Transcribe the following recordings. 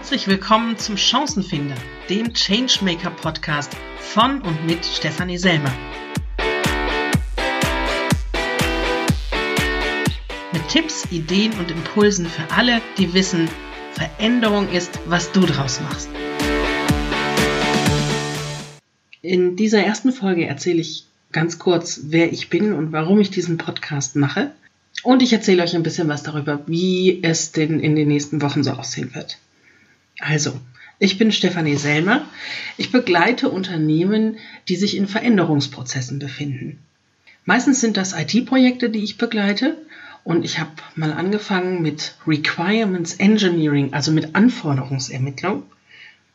Herzlich willkommen zum Chancenfinder, dem Changemaker Podcast von und mit Stefanie Selmer. Mit Tipps, Ideen und Impulsen für alle, die wissen, Veränderung ist, was du draus machst. In dieser ersten Folge erzähle ich ganz kurz, wer ich bin und warum ich diesen Podcast mache. Und ich erzähle euch ein bisschen was darüber, wie es denn in den nächsten Wochen so aussehen wird. Also, ich bin Stefanie Selmer. Ich begleite Unternehmen, die sich in Veränderungsprozessen befinden. Meistens sind das IT-Projekte, die ich begleite. Und ich habe mal angefangen mit Requirements Engineering, also mit Anforderungsermittlung.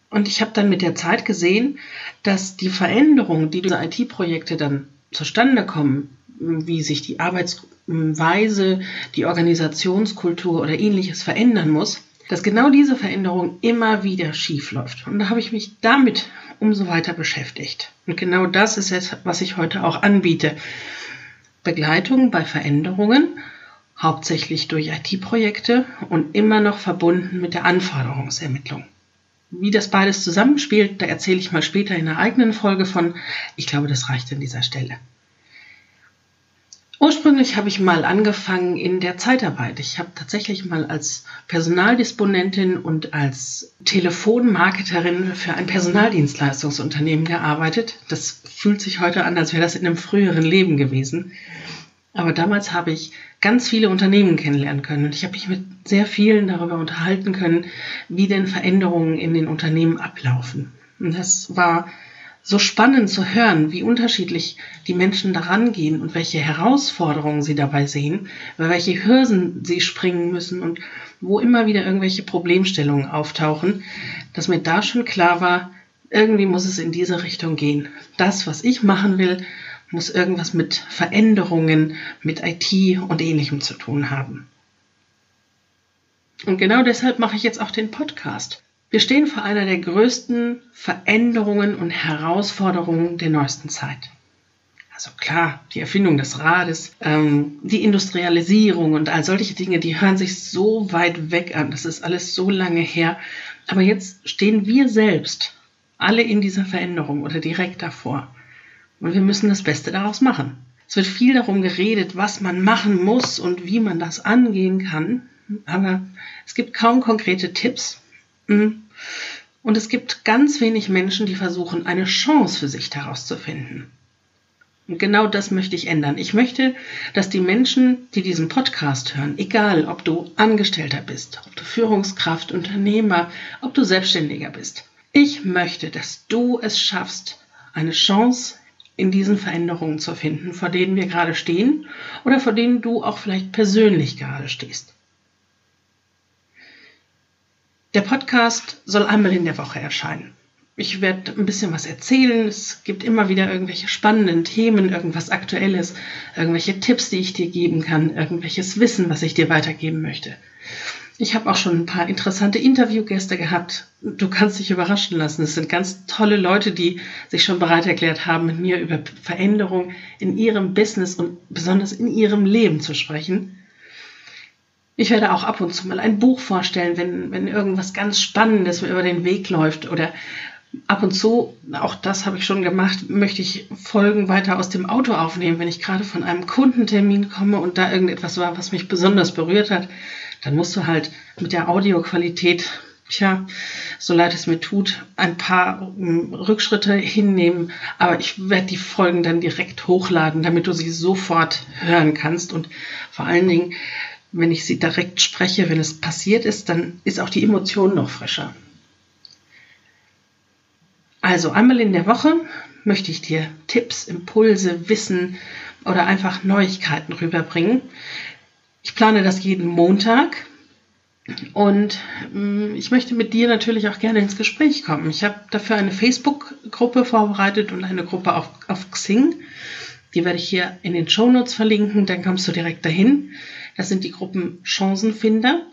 Und ich habe dann mit der Zeit gesehen, dass die Veränderungen, die diese IT-Projekte dann zustande kommen, wie sich die Arbeitsweise, die Organisationskultur oder ähnliches verändern muss, dass genau diese Veränderung immer wieder schief läuft. Und da habe ich mich damit umso weiter beschäftigt. Und genau das ist es, was ich heute auch anbiete. Begleitung bei Veränderungen, hauptsächlich durch IT-Projekte und immer noch verbunden mit der Anforderungsermittlung. Wie das beides zusammenspielt, da erzähle ich mal später in einer eigenen Folge von. Ich glaube, das reicht an dieser Stelle. Ursprünglich habe ich mal angefangen in der Zeitarbeit. Ich habe tatsächlich mal als Personaldisponentin und als Telefonmarketerin für ein Personaldienstleistungsunternehmen gearbeitet. Das fühlt sich heute an, als wäre das in einem früheren Leben gewesen. Aber damals habe ich ganz viele Unternehmen kennenlernen können und ich habe mich mit sehr vielen darüber unterhalten können, wie denn Veränderungen in den Unternehmen ablaufen. Und das war so spannend zu hören, wie unterschiedlich die Menschen daran gehen und welche Herausforderungen sie dabei sehen, welche Hürden sie springen müssen und wo immer wieder irgendwelche Problemstellungen auftauchen, dass mir da schon klar war, irgendwie muss es in diese Richtung gehen. Das, was ich machen will, muss irgendwas mit Veränderungen, mit IT und ähnlichem zu tun haben. Und genau deshalb mache ich jetzt auch den Podcast. Wir stehen vor einer der größten Veränderungen und Herausforderungen der neuesten Zeit. Also klar, die Erfindung des Rades, ähm, die Industrialisierung und all solche Dinge, die hören sich so weit weg an. Das ist alles so lange her. Aber jetzt stehen wir selbst alle in dieser Veränderung oder direkt davor. Und wir müssen das Beste daraus machen. Es wird viel darum geredet, was man machen muss und wie man das angehen kann. Aber es gibt kaum konkrete Tipps. Mhm. Und es gibt ganz wenig Menschen, die versuchen, eine Chance für sich daraus zu finden. Und genau das möchte ich ändern. Ich möchte, dass die Menschen, die diesen Podcast hören, egal ob du Angestellter bist, ob du Führungskraft, Unternehmer, ob du Selbstständiger bist, ich möchte, dass du es schaffst, eine Chance in diesen Veränderungen zu finden, vor denen wir gerade stehen oder vor denen du auch vielleicht persönlich gerade stehst. Der Podcast soll einmal in der Woche erscheinen. Ich werde ein bisschen was erzählen. Es gibt immer wieder irgendwelche spannenden Themen, irgendwas Aktuelles, irgendwelche Tipps, die ich dir geben kann, irgendwelches Wissen, was ich dir weitergeben möchte. Ich habe auch schon ein paar interessante Interviewgäste gehabt. Du kannst dich überraschen lassen. Es sind ganz tolle Leute, die sich schon bereit erklärt haben, mit mir über Veränderung in ihrem Business und besonders in ihrem Leben zu sprechen. Ich werde auch ab und zu mal ein Buch vorstellen, wenn, wenn irgendwas ganz Spannendes mir über den Weg läuft oder ab und zu, auch das habe ich schon gemacht, möchte ich Folgen weiter aus dem Auto aufnehmen, wenn ich gerade von einem Kundentermin komme und da irgendetwas war, was mich besonders berührt hat, dann musst du halt mit der Audioqualität, tja, so leid es mir tut, ein paar ähm, Rückschritte hinnehmen, aber ich werde die Folgen dann direkt hochladen, damit du sie sofort hören kannst. Und vor allen Dingen wenn ich sie direkt spreche, wenn es passiert ist, dann ist auch die Emotion noch frischer. Also einmal in der Woche möchte ich dir Tipps, Impulse, Wissen oder einfach Neuigkeiten rüberbringen. Ich plane das jeden Montag und mm, ich möchte mit dir natürlich auch gerne ins Gespräch kommen. Ich habe dafür eine Facebook-Gruppe vorbereitet und eine Gruppe auf, auf Xing. Die werde ich hier in den Show Notes verlinken, dann kommst du direkt dahin. Das sind die Gruppen Chancenfinder.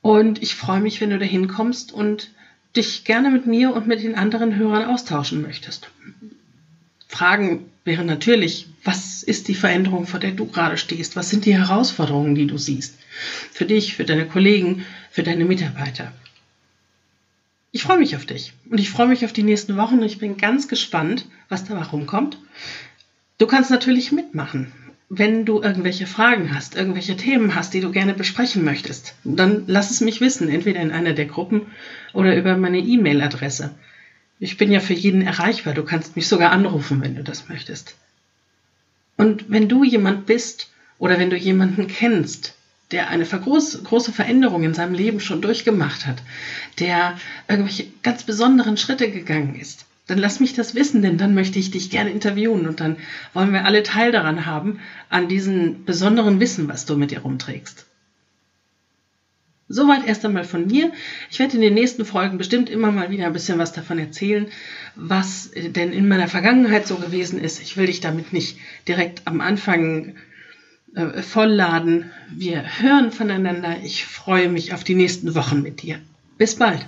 Und ich freue mich, wenn du da hinkommst und dich gerne mit mir und mit den anderen Hörern austauschen möchtest. Fragen wären natürlich, was ist die Veränderung, vor der du gerade stehst? Was sind die Herausforderungen, die du siehst? Für dich, für deine Kollegen, für deine Mitarbeiter. Ich freue mich auf dich und ich freue mich auf die nächsten Wochen und ich bin ganz gespannt, was da rumkommt. Du kannst natürlich mitmachen. Wenn du irgendwelche Fragen hast, irgendwelche Themen hast, die du gerne besprechen möchtest, dann lass es mich wissen, entweder in einer der Gruppen oder über meine E-Mail-Adresse. Ich bin ja für jeden erreichbar. Du kannst mich sogar anrufen, wenn du das möchtest. Und wenn du jemand bist oder wenn du jemanden kennst, der eine groß, große Veränderung in seinem Leben schon durchgemacht hat, der irgendwelche ganz besonderen Schritte gegangen ist, dann lass mich das wissen, denn dann möchte ich dich gerne interviewen und dann wollen wir alle Teil daran haben, an diesem besonderen Wissen, was du mit dir rumträgst. Soweit erst einmal von mir. Ich werde in den nächsten Folgen bestimmt immer mal wieder ein bisschen was davon erzählen, was denn in meiner Vergangenheit so gewesen ist. Ich will dich damit nicht direkt am Anfang äh, vollladen. Wir hören voneinander. Ich freue mich auf die nächsten Wochen mit dir. Bis bald.